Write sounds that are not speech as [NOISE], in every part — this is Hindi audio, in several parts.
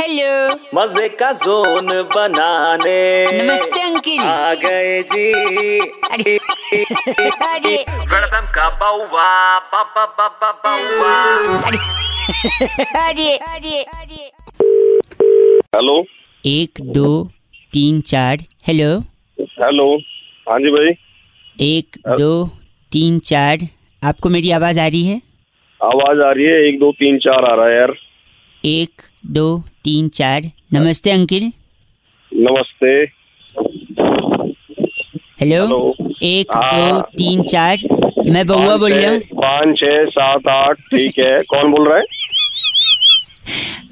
हेलो मज़े का जोन बनाने। नमस्ते अंकिल। आ गए जी। अरे अरे। वेलकम का बाउवा बाबा बाबा बाउवा। अरे अरे अरे। अरे हेलो। एक दो तीन चार। Hello hello. हाँ जी भाई। एक दो तीन चार। आपको मेरी आवाज़ आ रही है? आवाज़ आ रही है। एक दो तीन चार आ रहा है यार। एक दो तीन चार। नमस्ते अंकिल। नमस्ते। हेलो एक हाँ। दो तीन चार। मैं बउआ बोल रहा हूँ। पाँच छः सात आठ ठीक है। [LAUGHS] कौन बोल रहा है?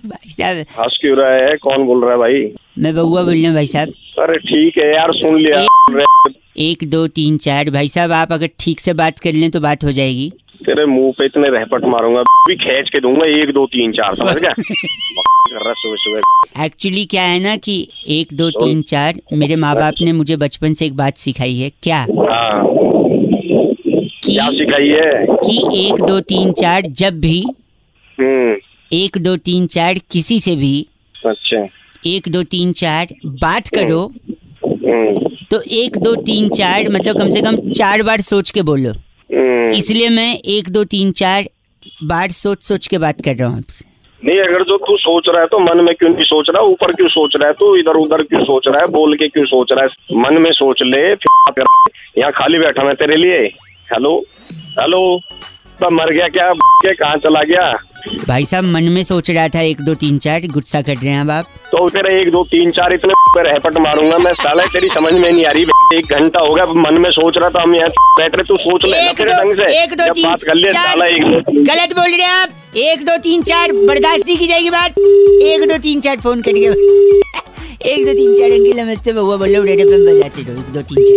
भाई साहब। हंस क्यों रहा है? कौन बोल रहा है भाई? मैं बउआ बोल रहा हूँ भाई साहब। अरे ठीक है यार सुन लिया। एक, एक दो तीन चार। भाई साहब आप अगर ठीक से बात कर लें तो बात हो जाएगी। तेरे मुँह पे इतने रहपट मारूँगा भी खींच के दूँगा एक दो तीन चार समझ गया? [LAUGHS] कर रहा सुबह सुबह। एक्चुअली क्या है ना कि एक दो तीन चार मेरे [LAUGHS] माँ बाप ने मुझे बचपन से एक बात सिखाई है क्या? हाँ। कि क्या सिखाई है? कि एक दो तीन चार जब भी हम्म। एक दो तीन चार किसी से भी अच्छा। एक दो तीन चार बात करो। हम्म। तो एक दो तीन चार मतलब कम से कम चार बार सोच के बोलो। हम्म। इसलिए मैं एक दो तीन चार बार सोच सोच के बात कर रहा हूँ आपसे। नहीं अगर जो तू सोच रहा है तो मन में क्यों नहीं सोच रहा? ऊपर क्यों सोच रहा है तू? इधर उधर क्यों सोच रहा है? बोल के क्यों सोच रहा है? मन में सोच ले फिर यहाँ खाली बैठा मैं तेरे लिए। हेलो? हेलो? तब मर गया क्या? के कहाँ चला गया? भाई साहब मन में सोच रहा था एक दो तीन चार गुस्सा कर रहे हैं अब आप। तो तेरे एक दो तीन चार इतने रहपट मारूँगा मैं। साला तेरी समझ में नहीं आ रही एक घंटा हो गया मन में सोच रहा था हम यहाँ बैठ रहे तू सोच ले एक दो ढंग से। एक दो तीन बात कर लिया साला एक गलत बोल रहे हैं आप। एक दो तीन चार बर्दाश्त नहीं की जाएगी बात। एक दो तीन चार फ़ोन करिए [LAUGHS] एक दो तीन चार अंकिल नमस्ते बउआ बोलो रेड एफएम बजाते रहो एक दो तीन चार।